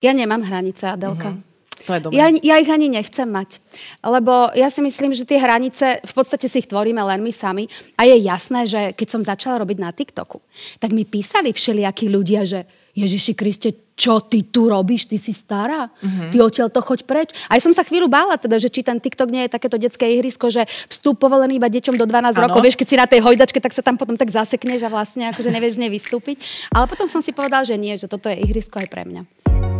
Ja nemám hranice, Adelka. Mhm. To je dobré. Ja, ja ich ani nechcem mať. Lebo ja si myslím, že tie hranice, v podstate si ich tvoríme len my sami. A je jasné, že keď som začala robiť na TikToku, tak mi písali všelijakí ľudia, že Ježiši Kriste, čo ty tu robíš? Ty si stará? Ty odtiaľ to choď preč. Aj som sa chvíľu bála, teda, že či ten TikTok nie je takéto detské ihrisko, že vstup povolený iba deťom do 12 Áno. rokov. Vieš, keď si na tej hojdačke, tak sa tam potom tak zasekneš a vlastne akože nevieš z nej vystúpiť. Ale potom som si povedal, že nie, že toto je ihrisko aj pre mňa.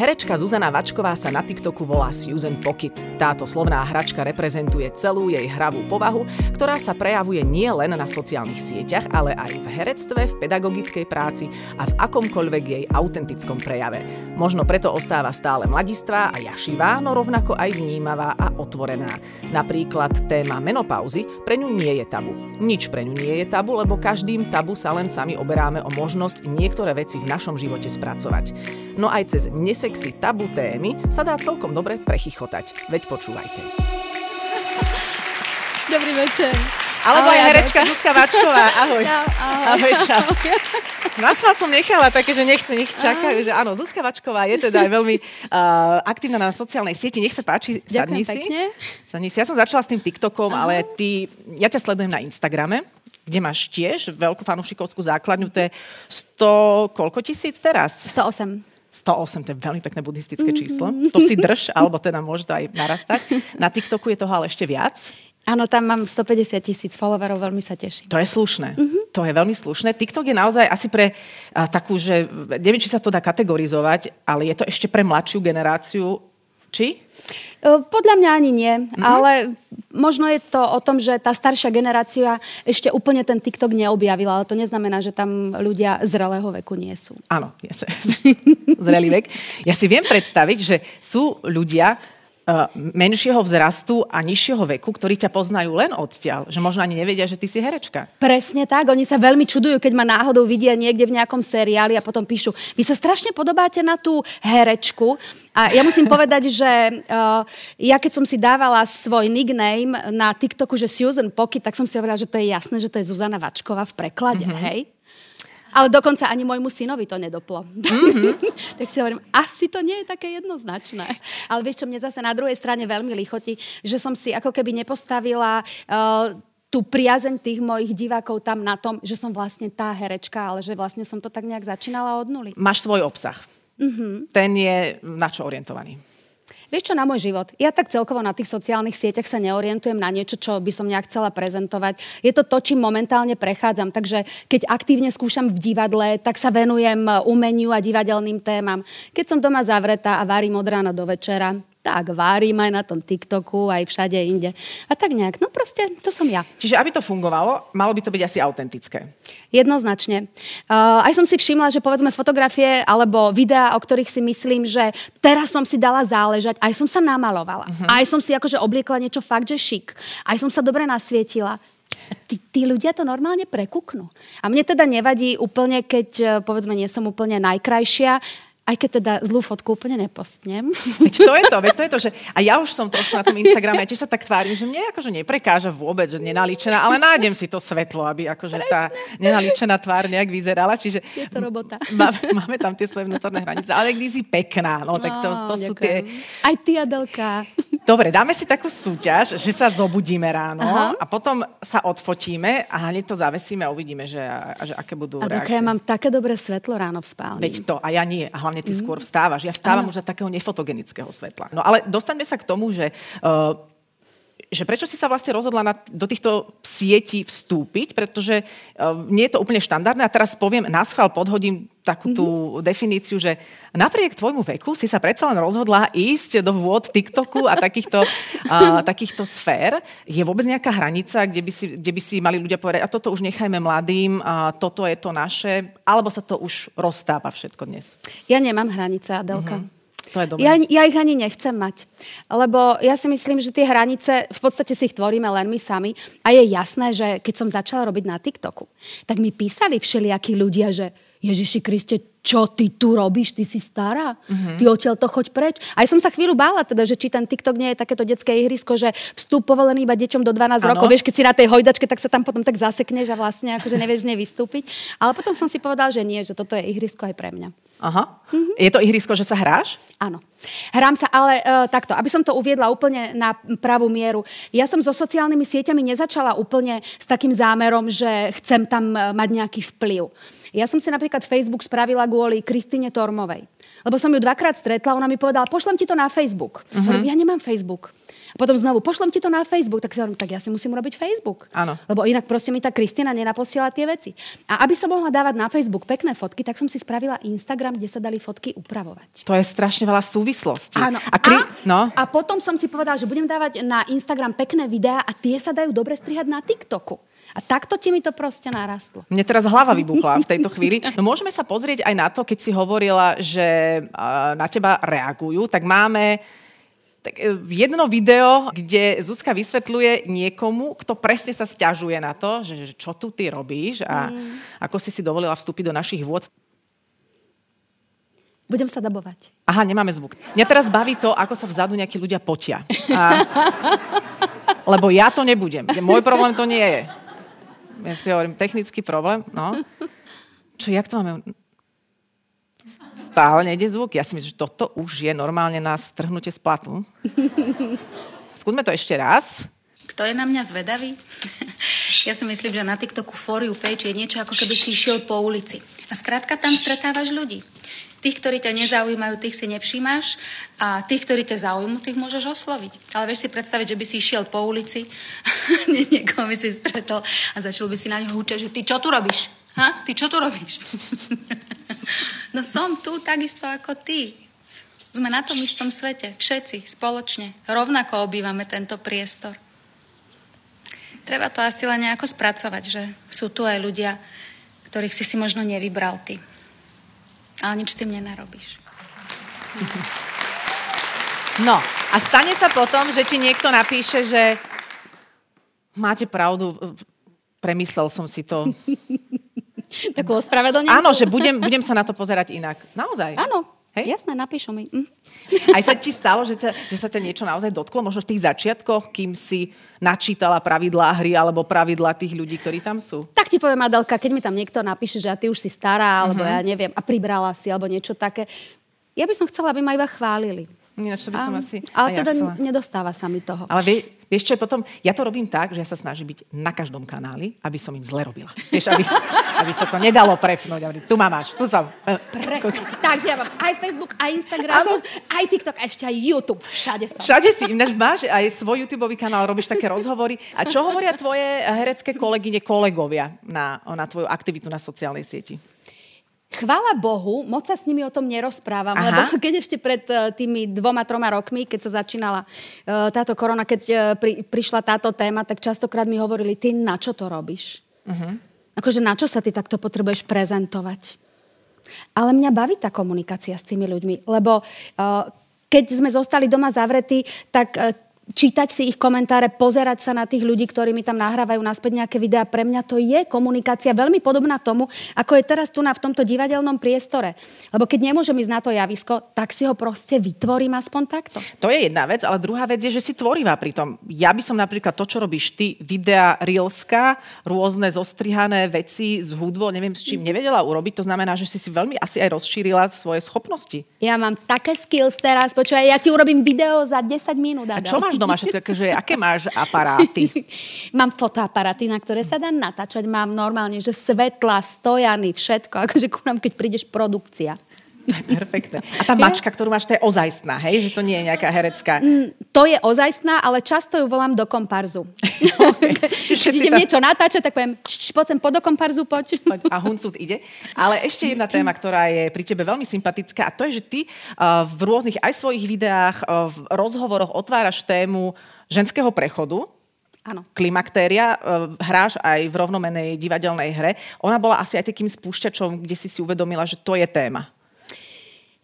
Herečka Zuzana Vačková sa na TikToku volá Susan Pocket. Táto slovná hračka reprezentuje celú jej hravú povahu, ktorá sa prejavuje nie len na sociálnych sieťach, ale aj v herectve, v pedagogickej práci a v akomkoľvek jej autentickom prejave. Možno preto ostáva stále mladistvá a jašivá, no rovnako aj vnímavá a otvorená. Napríklad téma menopauzy pre ňu nie je tabu. Nič pre ňu nie je tabu, lebo každým tabu sa len sami oberáme o možnosť niektoré veci v našom živote spracovať. No aj cez nesexy tabu témy sa dá celkom dobre prechychotať. Veď počúvajte. Dobrý večer. Alebo Ahoj, aj herečka Zuzka Vačková. Ahoj. Čau, ahoj. Ahoj, čau. Vás vás som nechala také, že nech, nech čakajú, že áno, Zuzka Vačková je teda aj veľmi uh, aktívna na sociálnej sieti. Nech sa páči, sadni Ďakujem si. pekne. Sadni si. Ja som začala s tým TikTokom, ale ty, ja ťa sledujem na Instagrame, kde máš tiež veľkú fanúšikovskú základňu, to je 100, koľko tisíc teraz? 108. 108, to je veľmi pekné buddhistické číslo. To si drž, alebo teda môže to aj narastať. Na TikToku je toho ale ešte viac. Áno, tam mám 150 tisíc followerov, veľmi sa teším. To je slušné. To je veľmi slušné. TikTok je naozaj asi pre a, takú, že neviem, či sa to dá kategorizovať, ale je to ešte pre mladšiu generáciu. Či? E, Podľa mňa ani nie, ale možno je to o tom, že tá staršia generácia ešte úplne ten TikTok neobjavila, ale to neznamená, že tam ľudia zrelého veku nie sú. Áno, ja sa, zrelý vek. Ja si viem predstaviť, že sú ľudia menšieho vzrastu a nižšieho veku, ktorí ťa poznajú len odtiaľ. Že možno ani nevedia, že ty si herečka. Presne tak, oni sa veľmi čudujú, keď ma náhodou vidia niekde v nejakom seriáli a potom píšu, vy sa strašne podobáte na tú herečku. A ja musím povedať, že uh, ja keď som si dávala svoj nickname na TikToku, že Susan Pocket, tak som si hovorila, že to je jasné, že to je Zuzana Vačková v preklade, mm-hmm. hej? Ale dokonca ani môjmu synovi to nedoplo. Mm-hmm. tak si hovorím, asi to nie je také jednoznačné. Ale vieš čo, mne zase na druhej strane veľmi lichotí, že som si ako keby nepostavila uh, tú priazeň tých mojich divákov tam na tom, že som vlastne tá herečka, ale že vlastne som to tak nejak začínala od nuly. Máš svoj obsah. Mm-hmm. Ten je na čo orientovaný? Vieš čo, na môj život. Ja tak celkovo na tých sociálnych sieťach sa neorientujem na niečo, čo by som nejak chcela prezentovať. Je to to, čím momentálne prechádzam. Takže keď aktívne skúšam v divadle, tak sa venujem umeniu a divadelným témam. Keď som doma zavretá a varím od rána do večera, tak várim aj na tom TikToku, aj všade inde. A tak nejak, no proste, to som ja. Čiže aby to fungovalo, malo by to byť asi autentické. Jednoznačne. Uh, aj som si všimla, že povedzme fotografie alebo videá, o ktorých si myslím, že teraz som si dala záležať, aj som sa namalovala. Uh-huh. Aj som si akože obliekla niečo fakt, že šik. Aj som sa dobre nasvietila. Tí, tí ľudia to normálne prekuknú. A mne teda nevadí úplne, keď eh, povedzme nie som úplne najkrajšia, aj keď teda zlú fotku úplne nepostnem. Veď to je to, veď to je to, že a ja už som trošku na tom Instagrame, ja tiež sa tak tvárim, že mne akože neprekáža vôbec, že nenalíčená, ale nájdem si to svetlo, aby akože tá nenalíčená tvár nejak vyzerala. Čiže Je to robota. Máme, máme tam tie svoje vnútorné hranice, ale kde si pekná, no tak to, to sú tie... Aj ty, Adelka. Dobre, dáme si takú súťaž, že sa zobudíme ráno Aha. a potom sa odfotíme a hneď to zavesíme a uvidíme, že, že aké budú Adelka, reakcie. ja mám také dobré svetlo ráno v spálni. Veď to, a ja nie. A hlavne ty skôr vstávaš. Ja vstávam už za takého nefotogenického svetla. No ale dostaňme sa k tomu, že, uh, že prečo si sa vlastne rozhodla na, do týchto sietí vstúpiť, pretože uh, nie je to úplne štandardné. A teraz poviem, na schvál podhodím takú tú mm-hmm. definíciu, že napriek tvojmu veku si sa predsa len rozhodla ísť do vôd TikToku a takýchto, uh, takýchto sfér. Je vôbec nejaká hranica, kde by, si, kde by si mali ľudia povedať, a toto už nechajme mladým, a toto je to naše, alebo sa to už rozstáva všetko dnes? Ja nemám hranice, Adelka. Mm-hmm. To je dobré. Ja, ja ich ani nechcem mať. Lebo ja si myslím, že tie hranice, v podstate si ich tvoríme len my sami. A je jasné, že keď som začala robiť na TikToku, tak mi písali všelijakí ľudia, že Ježiši Kriste, čo ty tu robíš, ty si stará, uh-huh. ty odtiaľ to choď preč. Aj som sa chvíľu bála, teda, že či ten TikTok nie je takéto detské ihrisko, že vstup povolený iba deťom do 12 ano. rokov. Vieš, keď si na tej hojdačke, tak sa tam potom tak zasekneš a vlastne akože nevieš z nej vystúpiť. Ale potom som si povedal, že nie, že toto je ihrisko aj pre mňa. Aha. Uh-huh. Je to ihrisko, že sa hráš? Áno. Hrám sa, ale uh, takto, aby som to uviedla úplne na pravú mieru. Ja som so sociálnymi sieťami nezačala úplne s takým zámerom, že chcem tam e, mať nejaký vplyv. Ja som si napríklad Facebook spravila kvôli Kristine Tormovej. Lebo som ju dvakrát stretla, ona mi povedala, pošlem ti to na Facebook. Uh-huh. Hovorím, ja nemám Facebook. A potom znovu, pošlem ti to na Facebook. Tak si hovorím, tak ja si musím urobiť Facebook. Áno. Lebo inak proste mi tá Kristina nenaposiela tie veci. A aby som mohla dávať na Facebook pekné fotky, tak som si spravila Instagram, kde sa dali fotky upravovať. To je strašne veľa súvislostí. Áno. A, kri- no. a potom som si povedala, že budem dávať na Instagram pekné videá a tie sa dajú dobre strihať na TikToku. A takto ti mi to proste narastlo. Mne teraz hlava vybuchla v tejto chvíli. No môžeme sa pozrieť aj na to, keď si hovorila, že na teba reagujú, tak máme tak e, jedno video, kde Zuzka vysvetľuje niekomu, kto presne sa stiažuje na to, že, že čo tu ty robíš a mm. ako si si dovolila vstúpiť do našich vôd. Budem sa dabovať. Aha, nemáme zvuk. Mňa teraz baví to, ako sa vzadu nejakí ľudia potia. A... Lebo ja to nebudem. Môj problém to nie je. Ja si hovorím, technický problém, no. Čo, jak to máme? Stále nejde zvuk. Ja si myslím, že toto už je normálne na strhnutie z platu. Skúsme to ešte raz. Kto je na mňa zvedavý? ja si myslím, že na TikToku For You page je niečo ako keby si išiel po ulici. A skrátka tam stretávaš ľudí. Tých, ktorí ťa nezaujímajú, tých si nevšímáš a tých, ktorí ťa zaujímu, tých môžeš osloviť. Ale vieš si predstaviť, že by si išiel po ulici, niekoho by si stretol a začal by si na ňo húčať, že ty čo tu robíš? Ha? Ty čo tu robíš? no som tu takisto ako ty. Sme na tom istom svete, všetci, spoločne. Rovnako obývame tento priestor. Treba to asi len nejako spracovať, že sú tu aj ľudia, ktorých si si možno nevybral ty. Ale nič tým nenarobíš. No, a stane sa potom, že ti niekto napíše, že máte pravdu, premyslel som si to. Takú ospravedlnenku? Áno, že budem, budem sa na to pozerať inak. Naozaj. Áno, Hej? Jasné, napíšu mi. Mm. Aj sa ti stalo, že, ťa, že sa ťa niečo naozaj dotklo? Možno v tých začiatkoch, kým si načítala pravidlá hry alebo pravidlá tých ľudí, ktorí tam sú? Tak ti poviem, Adelka, keď mi tam niekto napíše, že a ty už si stará, alebo uh-huh. ja neviem, a pribrala si, alebo niečo také, ja by som chcela, aby ma iba chválili. Ináč to by som a, asi... Ale teda ja nedostáva sa mi toho. Ale vie, vieš čo je potom? Ja to robím tak, že ja sa snažím byť na každom kanáli, aby som im zle robila. Vieš, aby, aby sa to nedalo prepnúť. Aby, tu ma máš, tu som. Presne. Takže ja mám aj Facebook, aj Instagram, ano. aj TikTok, a ešte aj YouTube. Všade som. Všade si. Ináč máš aj svoj YouTube kanál, robíš také rozhovory. A čo hovoria tvoje herecké kolegyne, kolegovia na, na tvoju aktivitu na sociálnej sieti? Chvála Bohu, moc sa s nimi o tom nerozprávam, Aha. lebo keď ešte pred uh, tými dvoma, troma rokmi, keď sa začínala uh, táto korona, keď uh, pri, prišla táto téma, tak častokrát mi hovorili, ty na čo to robíš? Uh-huh. Akože na čo sa ty takto potrebuješ prezentovať? Ale mňa baví tá komunikácia s tými ľuďmi, lebo keď sme zostali doma zavretí, tak čítať si ich komentáre, pozerať sa na tých ľudí, ktorí mi tam nahrávajú naspäť nejaké videá. Pre mňa to je komunikácia veľmi podobná tomu, ako je teraz tu na v tomto divadelnom priestore. Lebo keď nemôžem ísť na to javisko, tak si ho proste vytvorím aspoň takto. To je jedna vec, ale druhá vec je, že si tvorivá pri tom. Ja by som napríklad to, čo robíš ty, videa Reelska, rôzne zostrihané veci z hudbo, neviem s čím nevedela urobiť. To znamená, že si si veľmi asi aj rozšírila svoje schopnosti. Ja mám také skills teraz, počúvaj, ja ti urobím video za 10 minút. A čo máš doma? Všetko, akože, aké máš aparáty? mám fotoaparáty, na ktoré sa dá natáčať. Mám normálne, že svetla, stojany, všetko. Akože ku nám, keď prídeš produkcia. Perfektné. A tá mačka, ktorú máš, to je ozajstná, hej? Že to nie je nejaká herecká. Mm, to je ozajstná, ale často ju volám do komparzu. Okay. Keď idem niečo natáčať, tak poviem, poď sem, po do komparzu, poď. poď. A Huncút ide. Ale ešte jedna téma, ktorá je pri tebe veľmi sympatická a to je, že ty uh, v rôznych aj svojich videách, uh, v rozhovoroch otváraš tému ženského prechodu, Áno. klimaktéria, hráš aj v rovnomenej divadelnej hre. Ona bola asi aj takým spúšťačom, kde si si uvedomila, že to je téma.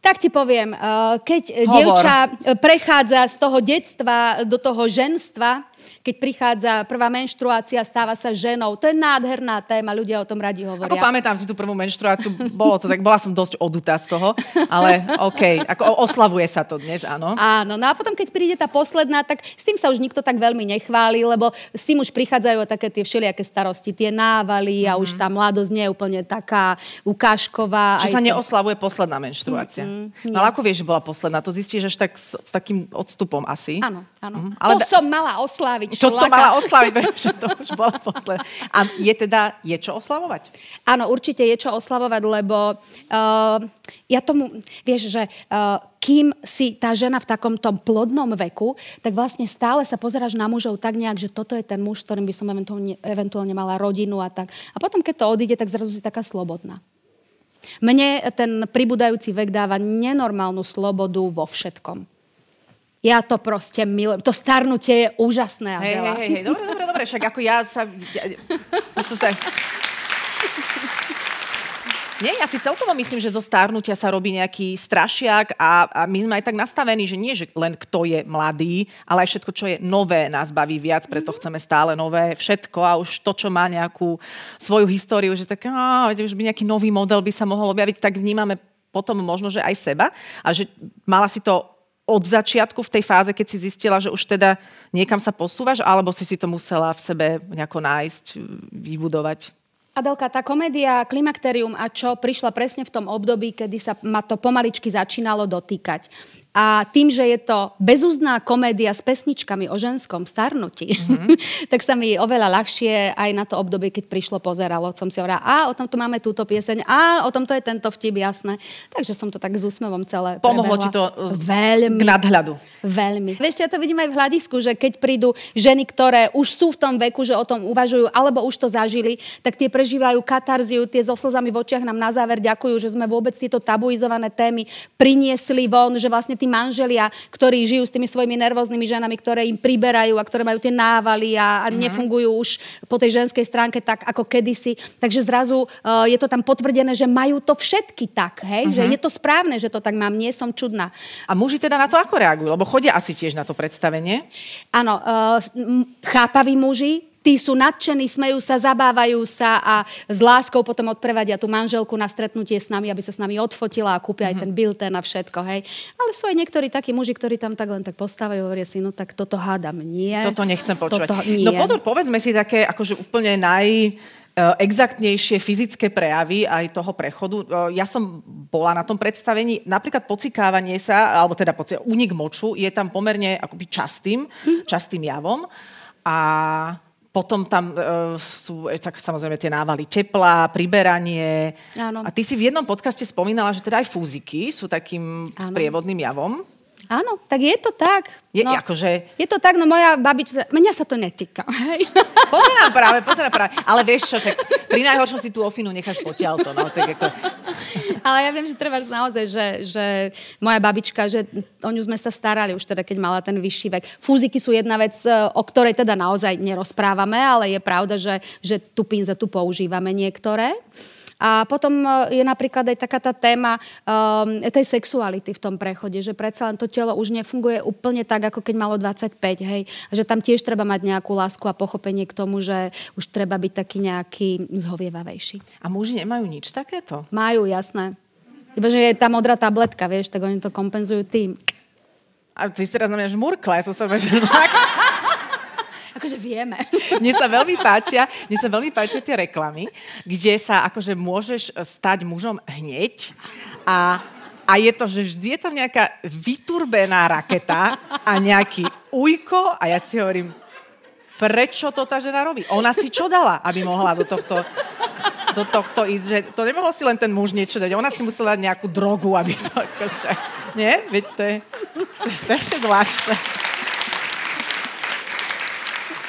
Tak ti poviem, uh, keď Hovor. dievča prechádza z toho detstva do toho ženstva, keď prichádza prvá menštruácia, stáva sa ženou. To je nádherná téma, ľudia o tom radi hovoria. Ako pamätám si tú prvú menštruáciu, bolo to tak, bola som dosť odutá z toho, ale OK, ako oslavuje sa to dnes, áno. Áno, no a potom, keď príde tá posledná, tak s tým sa už nikto tak veľmi nechváli, lebo s tým už prichádzajú také tie všelijaké starosti, tie návaly a mm-hmm. už tá mladosť nie je úplne taká ukážková. Že sa to... neoslavuje posledná menštruácia. Mm-hmm, no ale ako vieš, že bola posledná? To zistíš až tak s, s takým odstupom asi. Áno, áno. Mm-hmm. Ale to da... som mala osláviť. To som mala osláviť, pretože to už bola posledná. A je teda, je čo oslavovať? Áno, určite je čo oslavovať, lebo uh, ja tomu, vieš, že uh, kým si tá žena v takom tom plodnom veku, tak vlastne stále sa pozeráš na mužov tak nejak, že toto je ten muž, s ktorým by som eventuálne, eventuálne mala rodinu a tak. A potom, keď to odíde, tak zrazu si taká slobodná. Mne ten pribúdajúci vek dáva nenormálnu slobodu vo všetkom. Ja to proste milujem. To starnutie je úžasné, Adela. Hej, hej, hej. Dobre, dobre, dobre. Však ako ja sa... Ja, to sú tak... Nie, ja si celkovo myslím, že zo stárnutia sa robí nejaký strašiak a, a my sme aj tak nastavení, že nie, že len kto je mladý, ale aj všetko, čo je nové, nás baví viac, preto mhm. chceme stále nové všetko a už to, čo má nejakú svoju históriu, že tak, á, už by nejaký nový model by sa mohol objaviť, tak vnímame potom možno, že aj seba a že mala si to od začiatku v tej fáze, keď si zistila, že už teda niekam sa posúvaš, alebo si si to musela v sebe nejako nájsť, vybudovať? Adelka, tá komédia Klimakterium a čo prišla presne v tom období, kedy sa ma to pomaličky začínalo dotýkať. A tým, že je to bezúzná komédia s pesničkami o ženskom starnutí, mm-hmm. tak sa mi oveľa ľahšie aj na to obdobie, keď prišlo, pozeralo. Som si hovorila, a o tom tu máme túto pieseň, a o tom to je tento vtip, jasné. Takže som to tak s úsmevom celé Pomohlo prebehla. ti to veľmi, k nadhľadu. Veľmi. Vieš, ja to vidím aj v hľadisku, že keď prídu ženy, ktoré už sú v tom veku, že o tom uvažujú, alebo už to zažili, tak tie prežívajú katarziu, tie so slzami v očiach nám na záver ďakujú, že sme vôbec tieto tabuizované témy priniesli von, že vlastne tí manželia, ktorí žijú s tými svojimi nervóznymi ženami, ktoré im priberajú a ktoré majú tie návaly a, a mm-hmm. nefungujú už po tej ženskej stránke tak, ako kedysi. Takže zrazu uh, je to tam potvrdené, že majú to všetky tak, hej? Mm-hmm. že je to správne, že to tak mám, nie som čudná. A muži teda na to ako reagujú? Lebo chodia asi tiež na to predstavenie? Áno, uh, chápaví muži, tí sú nadšení, smejú sa, zabávajú sa a s láskou potom odprevadia tú manželku na stretnutie s nami, aby sa s nami odfotila a kúpia mm-hmm. aj ten mhm. bilten a všetko, hej. Ale sú aj niektorí takí muži, ktorí tam tak len tak postávajú a hovoria si, no tak toto hádam, nie. Toto nechcem počúvať. Toto, nie. No pozor, povedzme si také akože úplne naj e, exaktnejšie fyzické prejavy aj toho prechodu. E, ja som bola na tom predstavení, napríklad pocikávanie sa, alebo teda únik moču je tam pomerne akoby častým, mhm. častým javom. A potom tam uh, sú e, tak samozrejme tie návaly tepla, priberanie. Áno. A ty si v jednom podcaste spomínala, že teda aj fúziky sú takým Áno. sprievodným javom. Áno, tak je to tak. Je, no, akože... je to tak, no moja babička, mňa sa to netýka. Hej. Pozerám práve, pozerám práve. Ale vieš čo, tak pri najhoršom si tú ofinu necháš potiaľ to. No, tak ako... Ale ja viem, že treba naozaj, že, že moja babička, že o ňu sme sa starali už teda, keď mala ten vyšší vek. Fúziky sú jedna vec, e, o ktorej teda naozaj nerozprávame, ale je pravda, že, že tú pinze tu používame niektoré. A potom e, je napríklad aj taká tá téma um, tej sexuality v tom prechode, že predsa len to telo už nefunguje úplne tak, ako keď malo 25, hej. Že tam tiež treba mať nejakú lásku a pochopenie k tomu, že už treba byť taký nejaký zhovievavejší. A muži nemajú nič takéto? Majú, jasné. Iba, že je tá modrá tabletka, vieš, tak oni to kompenzujú tým. A ty si teraz na mňa žmurkle, to sa že Akože vieme. Mne sa veľmi páčia, mne sa veľmi páčia tie reklamy, kde sa akože môžeš stať mužom hneď a a je to, že vždy je tam nejaká vyturbená raketa a nejaký ujko a ja si hovorím, prečo to tá žena robí? Ona si čo dala, aby mohla do tohto, do tohto ísť? Že to nemohol si len ten muž niečo dať. Ona si musela dať nejakú drogu, aby to akože... Nie? Veď to je, to je strašne zvláštne.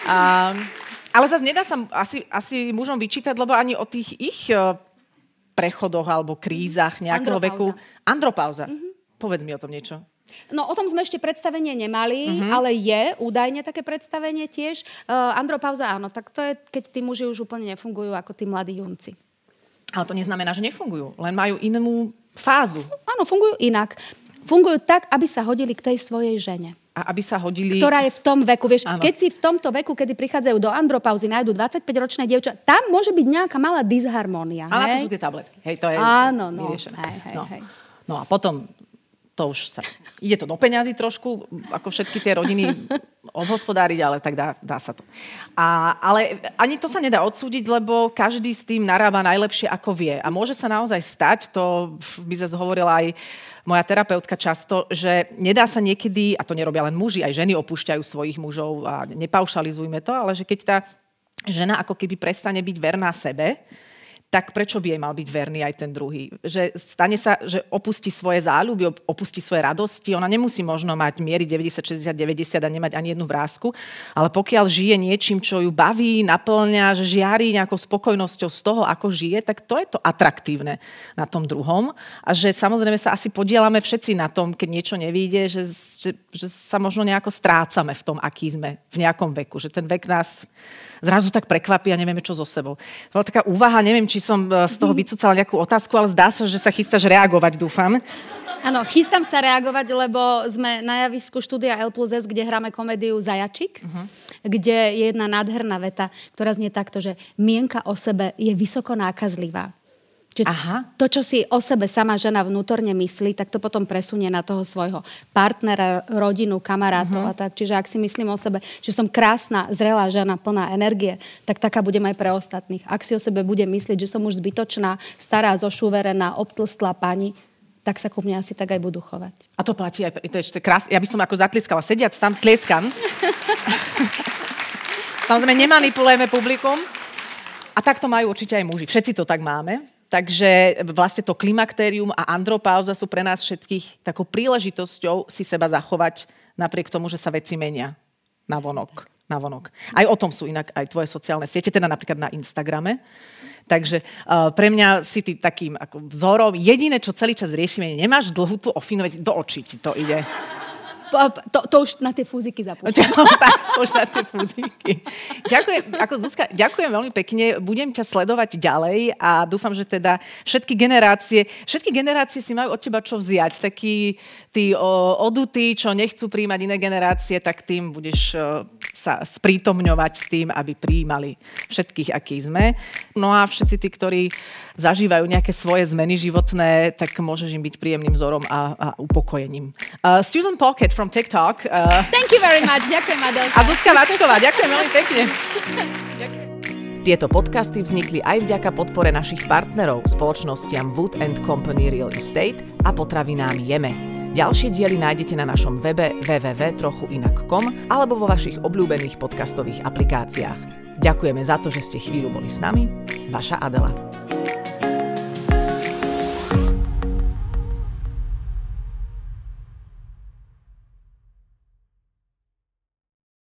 Um, ale zase nedá sa asi, asi mužom vyčítať, lebo ani o tých ich uh, prechodoch alebo krízach nejakého Andropauza. veku... Andropauza. Mm-hmm. Povedz mi o tom niečo. No o tom sme ešte predstavenie nemali, mm-hmm. ale je údajne také predstavenie tiež. Uh, andropauza áno, tak to je, keď tí muži už úplne nefungujú ako tí mladí junci. Ale to neznamená, že nefungujú, len majú inú fázu. Áno, fungujú inak. Fungujú tak, aby sa hodili k tej svojej žene. A aby sa hodili... Ktorá je v tom veku. Vieš, keď si v tomto veku, kedy prichádzajú do andropauzy, nájdu 25-ročné dievča, tam môže byť nejaká malá disharmónia. A na to sú tie tabletky. Hej, to je Áno, no. vyriešené. Hej, hej, no. hej. no a potom to už sa... Ide to do peňazí trošku, ako všetky tie rodiny obhospodáriť, ale tak dá, dá sa to. A, ale ani to sa nedá odsúdiť, lebo každý s tým narába najlepšie, ako vie. A môže sa naozaj stať, to by sa hovorila aj moja terapeutka často, že nedá sa niekedy, a to nerobia len muži, aj ženy opúšťajú svojich mužov a nepaušalizujme to, ale že keď tá žena ako keby prestane byť verná sebe, tak prečo by jej mal byť verný aj ten druhý? Že stane sa, že opustí svoje záľuby, opustí svoje radosti. Ona nemusí možno mať miery 90, 60, 90 a nemať ani jednu vrázku, ale pokiaľ žije niečím, čo ju baví, naplňa, že žiari nejakou spokojnosťou z toho, ako žije, tak to je to atraktívne na tom druhom. A že samozrejme sa asi podielame všetci na tom, keď niečo nevíde, že, že, že sa možno nejako strácame v tom, aký sme v nejakom veku. Že ten vek nás zrazu tak prekvapí a nevieme, čo so sebou. To bola taká úvaha, neviem, či som e, z toho vycúcala nejakú otázku, ale zdá sa, že sa chystáš reagovať, dúfam. Áno, chystám sa reagovať, lebo sme na javisku štúdia L plus S, kde hráme komédiu Zajačik, uh-huh. kde je jedna nádherná veta, ktorá znie takto, že mienka o sebe je vysoko nákazlivá. Čiže Aha. to, čo si o sebe sama žena vnútorne myslí, tak to potom presunie na toho svojho partnera, rodinu, kamarátov uh-huh. a tak. Čiže ak si myslím o sebe, že som krásna, zrelá žena, plná energie, tak taká budem aj pre ostatných. Ak si o sebe bude myslieť, že som už zbytočná, stará, zošuverená, obtlstlá pani, tak sa ku mne asi tak aj budú chovať. A to platí aj, to je ešte krásne. Ja by som ako zatliskala, sediac tam, tlieskam. Samozrejme, nemanipulujeme publikum. A tak to majú určite aj muži. Všetci to tak máme. Takže vlastne to klimaktérium a andropauza sú pre nás všetkých takou príležitosťou si seba zachovať napriek tomu, že sa veci menia na vonok. Na vonok. Aj o tom sú inak aj tvoje sociálne siete, teda napríklad na Instagrame. Takže uh, pre mňa si ty takým ako vzorom. Jediné, čo celý čas riešime, nemáš dlhú tú ofinu, veď do očí ti to ide. To, to už na tie fúziky zapúšťam. už na tie fúziky. Ďakujem, ako Zuzka, ďakujem veľmi pekne. Budem ťa sledovať ďalej a dúfam, že teda všetky generácie, všetky generácie si majú od teba čo vziať. Takí tí o, odutí, čo nechcú príjmať iné generácie, tak tým budeš o, sa sprítomňovať s tým, aby príjmali všetkých, akí sme. No a všetci tí, ktorí zažívajú nejaké svoje zmeny životné, tak môžeš im byť príjemným vzorom a, a upokojením. Uh, Susan Pocket from TikTok. Uh, Thank you very much. Ďakujem, Adelka. A Zuzka Vačková. Ďakujem veľmi pekne. Tieto podcasty vznikli aj vďaka podpore našich partnerov, spoločnostiam Wood and Company Real Estate a potravinám Jeme. Ďalšie diely nájdete na našom webe www.trochuinak.com alebo vo vašich obľúbených podcastových aplikáciách. Ďakujeme za to, že ste chvíľu boli s nami. Vaša Adela.